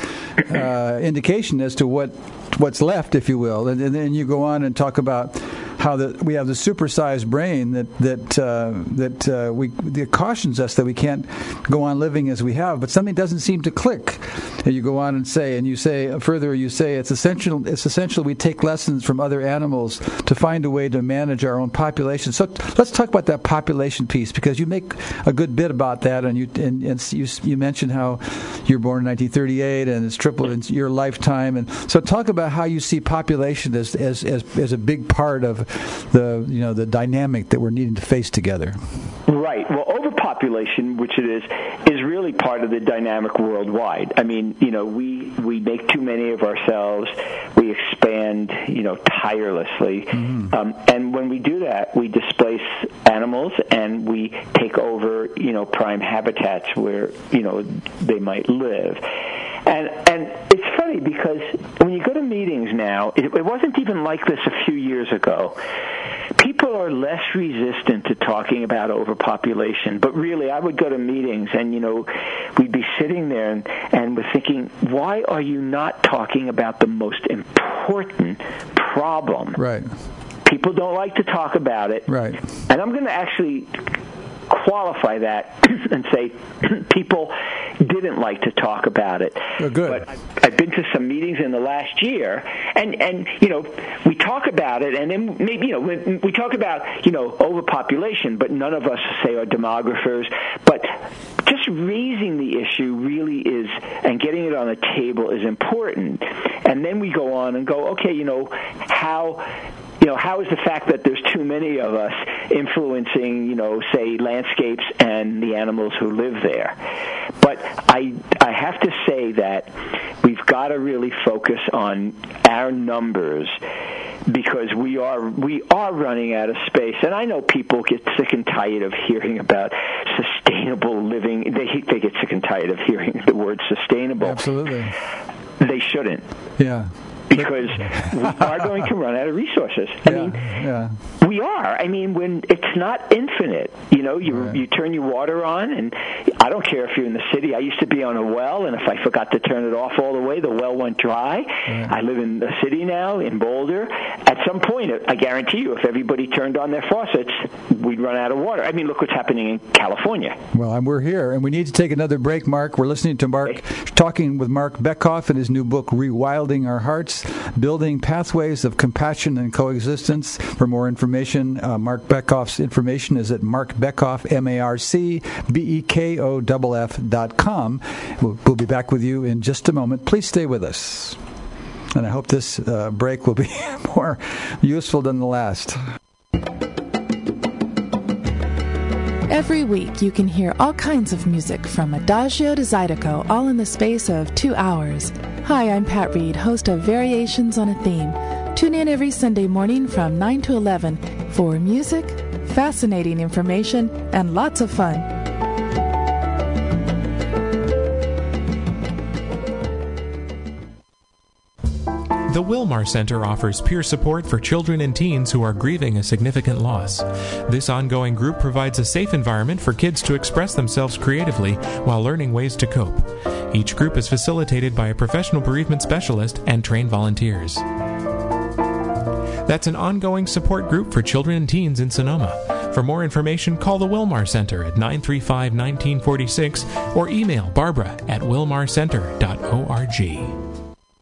uh, indication as to what what's left, if you will, and, and then you go on and talk about how the, we have the supersized brain that that uh, that uh, we that cautions us that we can't go on living as we have, but something doesn't seem to click. And you go on and say, and you say further, you say it's essential. It's essential we take lessons from other animals to find a way to manage our own population. So let's talk about that population piece because you make a good bit about that, and you and, and you you mentioned how you're born in 1938 and it's tripled in your lifetime, and so talk about how you see population as as as, as a big part of the you know the dynamic that we're needing to face together. Right. Well, overpopulation, which it is, is really part of the dynamic worldwide. I mean, you know, we we make too many of ourselves. We expand, you know, tirelessly, mm-hmm. um, and when we do that, we displace animals and we take over, you know, prime habitats where you know they might live. And and it's funny because when you go to meetings now, it, it wasn't even like this a few years ago. People are less resistant to talking about overpopulation, but really, I would go to meetings and you know, we'd be sitting there and, and we're thinking, why are you not talking about the most important problem? Right. People don't like to talk about it. Right. And I'm going to actually qualify that and say people didn't like to talk about it. Oh, good. But I've been to some meetings in the last year, and and you know we talk about it, and then maybe you know we, we talk about you know overpopulation, but none of us say are demographers. But just raising the issue really is, and getting it on the table is important. And then we go on and go, okay, you know how you know, how is the fact that there's too many of us influencing, you know, say landscapes and the animals who live there? But I I have to say that we've got to really focus on our numbers because we are we are running out of space. And I know people get sick and tired of hearing about sustainable living. They they get sick and tired of hearing the word sustainable. Absolutely. They shouldn't. Yeah because we are going to run out of resources. I yeah, mean, yeah. we are. I mean, when it's not infinite, you know, you Right. you turn your water on, and I don't care if you're in the city. I used to be on a well, and if I forgot to turn it off all the way, the well went dry. I live in the city now, in Boulder. At some point, I guarantee you, if everybody turned on their faucets, we'd run out of water. I mean, look what's happening in California. Well, and we're here, and we need to take another break, Mark. We're listening to Mark, talking with Mark Bekoff in his new book, Rewilding Our Hearts Building Pathways of Compassion and Coexistence. For more information, uh, Mark Bekoff's information is at Mark Bekoff, M A R C B E K O F F dot com. We'll, we'll be back with you in just a moment. Please stay with us. And I hope this uh, break will be more useful than the last. Every week, you can hear all kinds of music from Adagio to Zydeco, all in the space of two hours. Hi, I'm Pat Reed, host of Variations on a Theme. Tune in every Sunday morning from 9 to 11 for music, fascinating information, and lots of fun. The Wilmar Center offers peer support for children and teens who are grieving a significant loss. This ongoing group provides a safe environment for kids to express themselves creatively while learning ways to cope. Each group is facilitated by a professional bereavement specialist and trained volunteers. That's an ongoing support group for children and teens in Sonoma. For more information, call the Wilmar Center at 935 1946 or email barbara at wilmarcenter.org.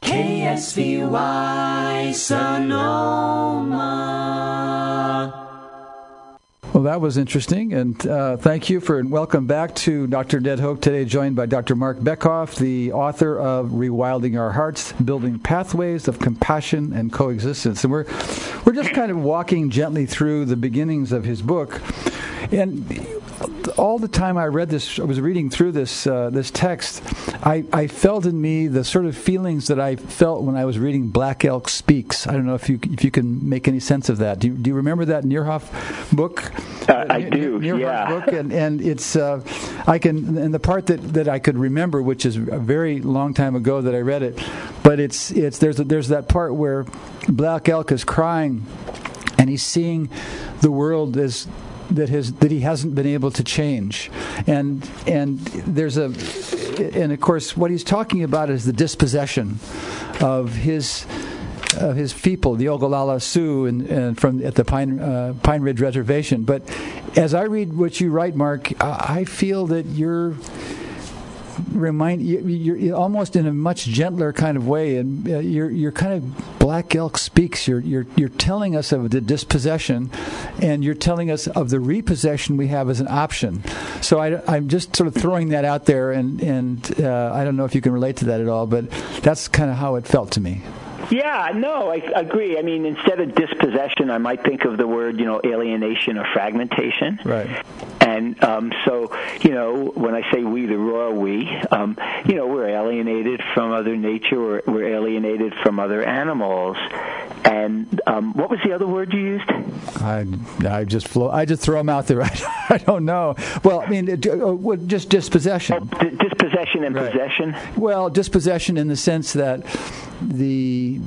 KSVY Sonoma. Well, that was interesting, and uh, thank you for and welcome back to Dr. Ned Hoke today, joined by Dr. Mark Bekoff, the author of Rewilding Our Hearts: Building Pathways of Compassion and Coexistence. And we're we're just kind of walking gently through the beginnings of his book, and all the time I read this, I was reading through this uh, this text. I, I felt in me the sort of feelings that I felt when I was reading Black Elk Speaks. I don't know if you if you can make any sense of that. Do you, do you remember that Neihardt book? Uh, I do. Neihardt yeah. book, and and it's uh, I can and the part that, that I could remember, which is a very long time ago that I read it, but it's it's there's a, there's that part where Black Elk is crying, and he's seeing the world as that his that he hasn't been able to change, and and there's a and of course what he's talking about is the dispossession of his of his people, the Oglala Sioux, and, and from at the Pine uh, Pine Ridge Reservation. But as I read what you write, Mark, I feel that you're remind you, are almost in a much gentler kind of way, and uh, you're you're kind of Black Elk speaks. You're you're you're telling us of the dispossession, and you're telling us of the repossession we have as an option. So I, am just sort of throwing that out there, and and uh, I don't know if you can relate to that at all, but that's kind of how it felt to me. Yeah, no, I agree. I mean, instead of dispossession, I might think of the word, you know, alienation or fragmentation. Right. And um, so, you know, when I say we, the royal we, um, you know, we're alienated from other nature, we're, we're alienated from other animals. And um, what was the other word you used? I, I just flow. I just throw them out there. I, I don't know. Well, I mean, it, uh, just dispossession. Oh, d- dispossession and right. possession. Well, dispossession in the sense that the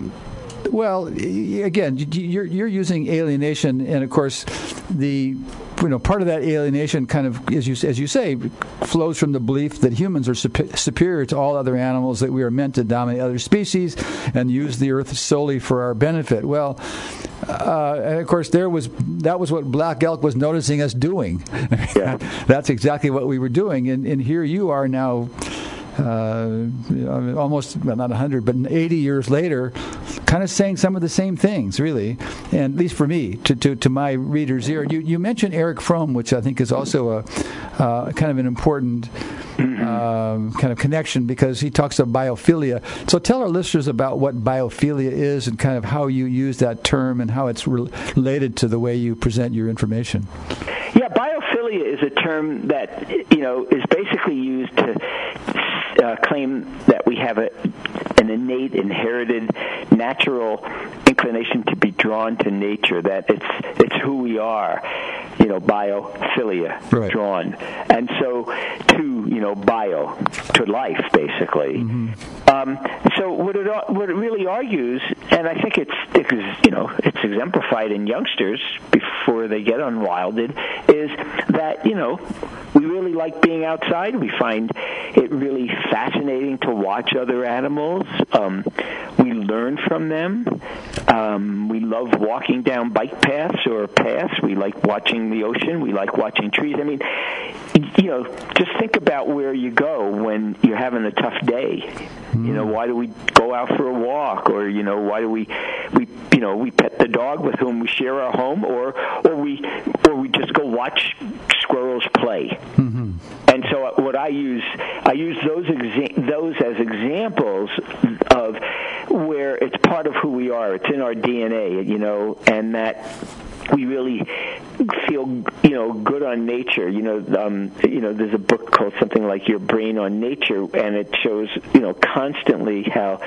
well, again, you're you're using alienation, and of course, the you know part of that alienation kind of as you as you say flows from the belief that humans are superior to all other animals, that we are meant to dominate other species and use the earth solely for our benefit. Well, uh, and of course, there was that was what Black Elk was noticing us doing. Yeah. That's exactly what we were doing, and, and here you are now uh, almost well, not 100, but 80 years later, kind of saying some of the same things, really, and at least for me, to, to, to my readers' ear. You, you mentioned Erich Fromm, which I think is also a uh, kind of an important uh, kind of connection because he talks of biophilia. So tell our listeners about what biophilia is and kind of how you use that term and how it's re- related to the way you present your information. Yeah, biophilia is a term that you know is basically used to uh, claim that we have a, an innate, inherited, natural inclination to be drawn to nature. That it's it's who we are. You know, biophilia, right. drawn, and so to you know bio to life basically. Mm-hmm. Um, so what it what it really argues, and I think it's, it's you know it's exemplified in youngsters before they get unwilded, is that you know we really like being outside. We find it really fascinating to watch other animals. Um, we learn from them. Um, we love walking down bike paths or paths. We like watching the ocean. We like watching trees. I mean, you know, just think about where you go when you're having a tough day. Mm. You know, why do we go out for a walk, or you know, why do we we you know we pet the dog with whom we share our home, or or we or we just go watch squirrels play. Mm-hmm. And so, what I use, I use those exa- those as examples of where it's part of who we are. It's in our DNA, you know, and that we really feel you know good on nature. You know, um, you know, there's a book called something like Your Brain on Nature, and it shows you know constantly how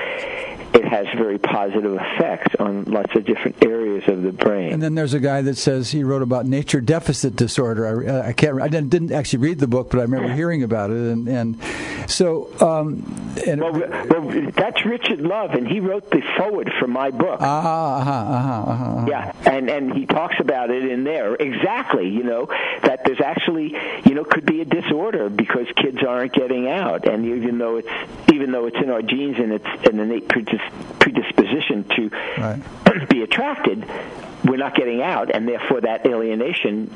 it has very positive effects on lots of different areas of the brain. And then there's a guy that says he wrote about nature deficit disorder. I, I can't. I didn't, didn't, actually read the book, but I remember hearing about it. And, and so, um, and well, well, that's Richard Louv, and he wrote the foreword for my book. Ah, uh-huh, uh-huh, uh-huh. Yeah, and and he talks about it in there exactly. You know that there's actually you know could be a disorder because kids aren't getting out, and even though it's even though it's in our genes and it's an innate predisposition to right. be attracted, we're not getting out, and therefore that alienation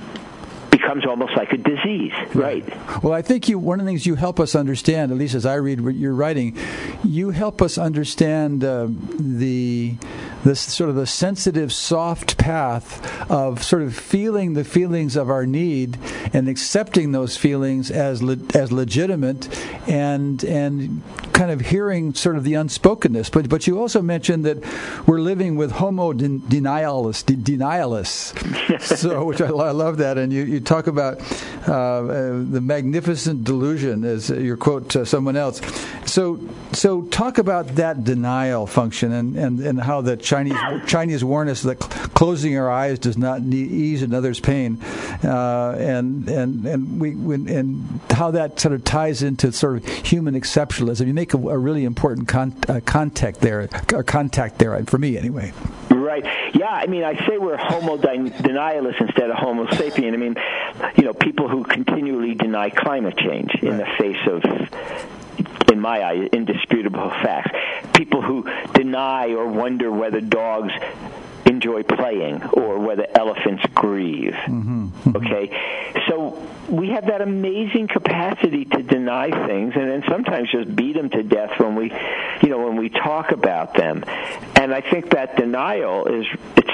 becomes almost like a disease, right? Well, I think you one of the things you help us understand, at least as I read what you're writing, you help us understand uh, the this sort of the sensitive, soft path of sort of feeling the feelings of our need and accepting those feelings as le- as legitimate, and and kind of hearing sort of the unspokenness. But but you also mentioned that we're living with homo den- denialists, de- denialists. so which I, I, love that, and you, you talk about uh, uh, the magnificent delusion as your quote to someone else. So so talk about that denial function and and, and how the Chinese Chinese warn us that closing our eyes does not ease another's pain, uh, and and and we and how that sort of ties into sort of human exceptionalism. You make a, a really important con- uh, contact there, or contact there for me anyway. Right. Yeah. I mean, I say we're Homo denialists instead of Homo sapien. I mean, you know, people who continually deny climate change right. in the face of in my eye, indisputable facts. People who deny or wonder whether dogs enjoy playing or whether elephants grieve. Mm-hmm. Okay? So we have that amazing capacity to deny things and then sometimes just beat them to death when we you know when we talk about them. And I think that denial is it's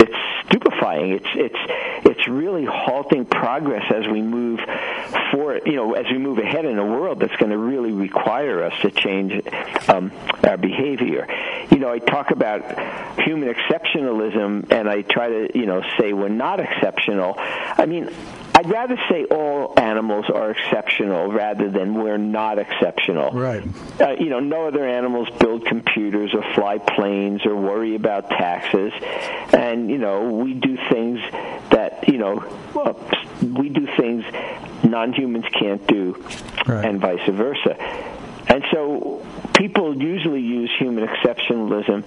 it's stupefying. It's it's it's really halting progress as we move forward. You know, as we move ahead in a world that's going to really require us to change um, our behavior. You know, I talk about human exceptionalism, and I try to you know say we're not exceptional. I mean, I'd rather say all animals are exceptional rather than we're not exceptional. Right. Uh, you know, no other animals build computers or fly planes or worry about taxes, and you know, we do things that you know, uh, we do things non-humans can't do, right. and vice versa. And so, people usually use human exceptionalism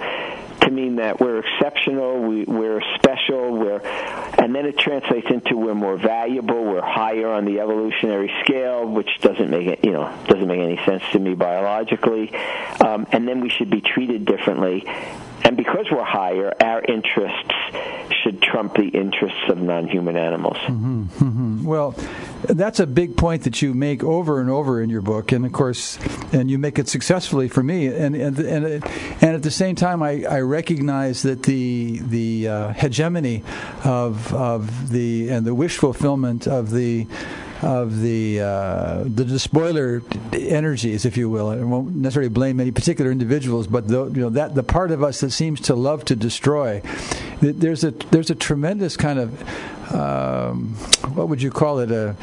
mean that we're exceptional, we, we're special, we're, and then it translates into we're more valuable, we're higher on the evolutionary scale, which doesn't make it, you know, doesn't make any sense to me biologically, um, and then we should be treated differently. And because we're higher, our interests trump the interests of non-human animals. Mm-hmm, mm-hmm. Well, that's a big point that you make over and over in your book, and of course, and you make it successfully for me. And and and, and at the same time, I, I recognize that the the uh, hegemony of of the and the wish fulfillment of the of the uh, the despoiler energies, if you will. I won't necessarily blame any particular individuals, but the, you know that the part of us that seems to love to destroy. There's a there's a tremendous kind of um, what would you call it a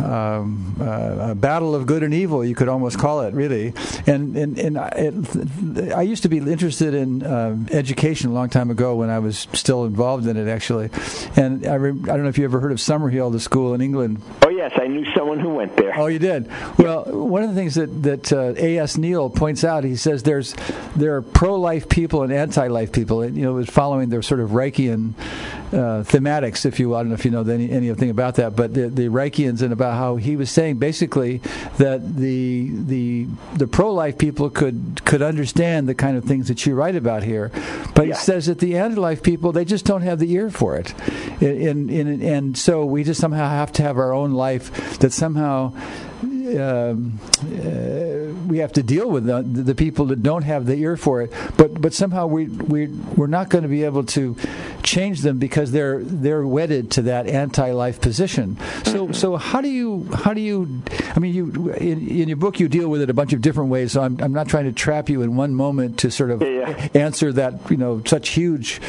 um, uh, a battle of good and evil, you could almost call it, really. And and, and it, I used to be interested in um, education a long time ago when I was still involved in it, actually. And I, re- I don't know if you ever heard of Summerhill, the school in England. Oh yes, I knew someone who went there. Oh, you did. Well, one of the things that that uh, A.S. Neill points out, he says there's there are pro-life people and anti-life people. And, you know, was following their sort of Reichian uh, thematics, if you will. I don't know if you know any, anything about that, but the, the Reichians and about how he was saying basically that the the the pro-life people could could understand the kind of things that you write about here, but yeah. he says that the anti-life people they just don't have the ear for it, and, and, and so we just somehow have to have our own life that somehow Um, uh, we have to deal with the, the people that don't have the ear for it. But but somehow we we we're not going to be able to change them because they're they're wedded to that anti-life position. So so how do you how do you I mean you in, in your book you deal with it a bunch of different ways. So I'm I'm not trying to trap you in one moment to sort of Yeah. answer that you know such huge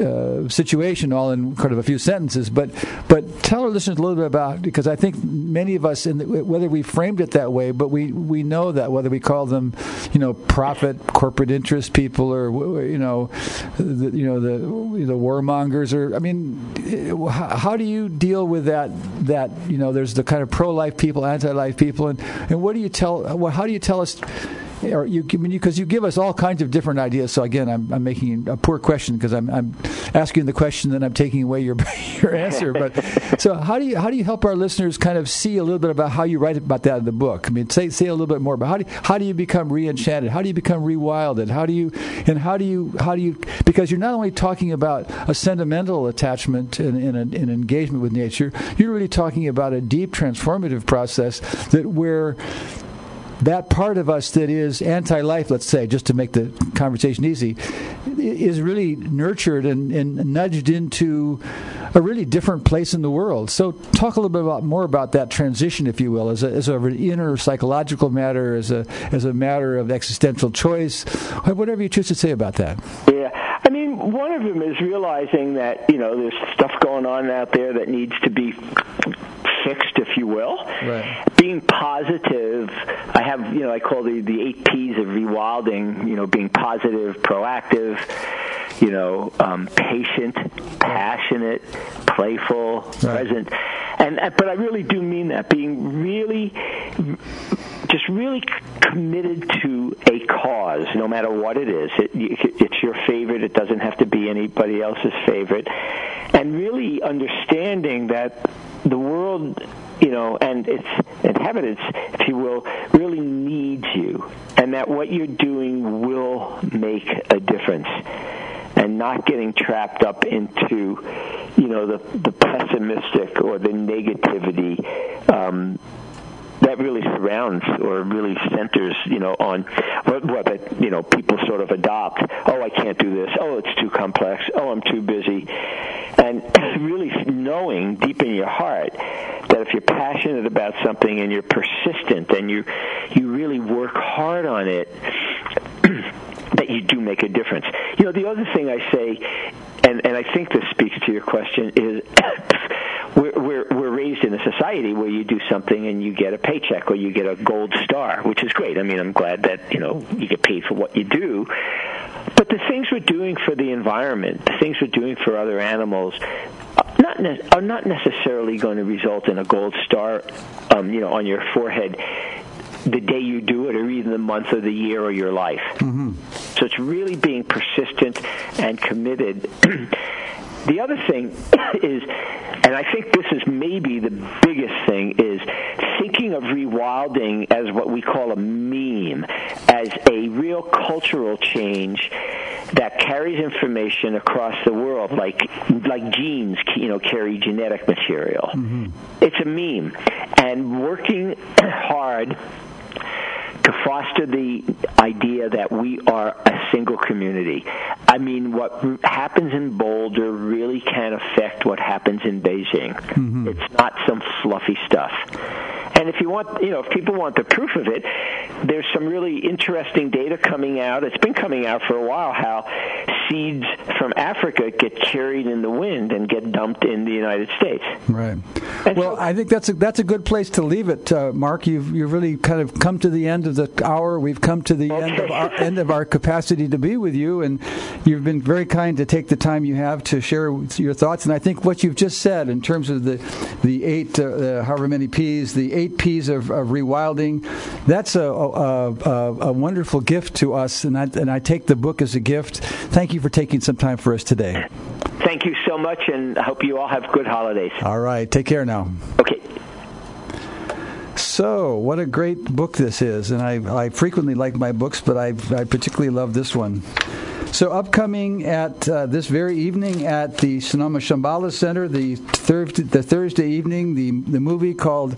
uh, situation all in kind of a few sentences. But but tell our listeners a little bit about because I think many of us, in the, whether we framed it that way, but we we know that whether we call them, you know, profit, corporate interest people, or you know, the, you know the the warmongers, or I mean, how, do you deal with that? That you know, there's the kind of pro-life people, anti-life people, and and what do you tell? How do you tell us? Or you because you give us all kinds of different ideas. So again, I'm, I'm making a poor question because I'm, I'm asking the question and I'm taking away your your answer. But so how do you how do you help our listeners kind of see a little bit about how you write about that in the book? I mean, say say a little bit more. But how do how do you become re-enchanted? How do you become rewilded? How do you and how do you how do you because you're not only talking about a sentimental attachment and, and an engagement with nature, you're really talking about a deep transformative process that where that part of us that is anti-life, let's say, just to make the conversation easy, is really nurtured and, and nudged into a really different place in the world. So, talk a little bit about more about that transition, if you will, as, a, as a, an inner psychological matter, as a as a matter of existential choice, whatever you choose to say about that. Yeah. I mean, one of them is realizing that, you know, there's stuff going on out there that needs to be fixed, if you will. Right. Being positive, I have, you know, I call the, the eight P's of rewilding, you know, being positive, proactive, you know, um, patient, passionate, playful, present. And, and but I really do mean that being really just really committed to a cause, no matter what it is. It, it's your favorite. It doesn't have to be anybody else's favorite. And really understanding that the world, you know, and its inhabitants, if you will, really needs you, and that what you're doing will make a difference and not getting trapped up into, you know, the the pessimistic or the negativity um, that really surrounds or really centers, you know, on what, what that you know people sort of adopt. Oh, I can't do this. Oh, it's too complex. Oh, I'm too busy. And really knowing deep in your heart that if you're passionate about something and you're persistent and you you really work hard on it. that you do make a difference. You know, the other thing I say, and, and I think this speaks to your question, is we're, we're, we're raised in a society where you do something and you get a paycheck or you get a gold star, which is great. I mean, I'm glad that, you know, you get paid for what you do. But the things we're doing for the environment, the things we're doing for other animals, not ne- are not necessarily going to result in a gold star, um, you know, on your forehead the day you do it, or even the month or the year or your life. Mm-hmm. So it's really being persistent and committed. the other thing is, and I think this is maybe the biggest thing, is thinking of rewilding as what we call a meme, as a real cultural change that carries information across the world, like like genes, you know, carry genetic material. Mm-hmm. It's a meme, and working hard to foster the idea that we are a single community. I mean, what happens in Boulder really can affect what happens in Beijing. Mm-hmm. It's not some fluffy stuff. And if you want, you know, if people want the proof of it, there's some really interesting data coming out. It's been coming out for a while how seeds from Africa get carried in the wind and get dumped in the United States. Right. Well, I think that's a, that's a good place to leave it, uh, Mark. You've you've really kind of come to the end of the hour. We've come to the end of our end of our capacity to be with you, and you've been very kind to take the time you have to share your thoughts. And I think what you've just said in terms of the the eight, uh, however many P's, the eight P's of, of rewilding, that's a, a, a, a wonderful gift to us, and I and I take the book as a gift. Thank you for taking some time for us today. Thank you so much, and I hope you all have good holidays. All right, take care now. Okay. So, what a great book this is, and I, I frequently like my books, but I, I particularly love this one. So, upcoming at uh, this very evening at the Sonoma Shambhala Center, the, thir- the Thursday evening, the, the movie called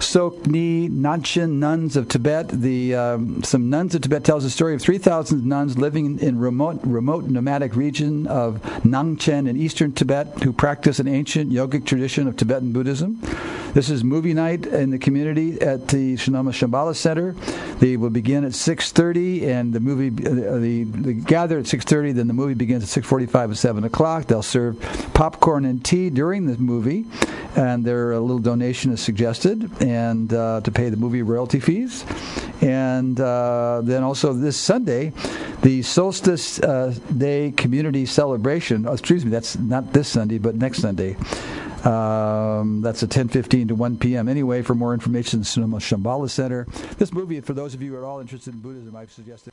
Tsoknyi Nangchen Nuns of Tibet. The um, some nuns of Tibet tells the story of 3,000 nuns living in remote remote nomadic region of Nangchen in eastern Tibet who practice an ancient yogic tradition of Tibetan Buddhism. This is movie night in the community at the Sonoma Shambhala Center. They will begin at 6:30, and the movie uh, the, the gather at 6:30. Then the movie begins at 6:45 and 7 o'clock. They'll serve popcorn and tea during the movie, and there a little donation is suggested, uh, to pay the movie royalty fees. And uh, then also this Sunday, the Solstice uh, Day Community Celebration. Oh, excuse me, that's not this Sunday, but next Sunday. Um, that's at 10:15 to 1 p.m. Anyway, for more information, Sonoma Shambhala Center. This movie, for those of you who are all interested in Buddhism, I've suggested.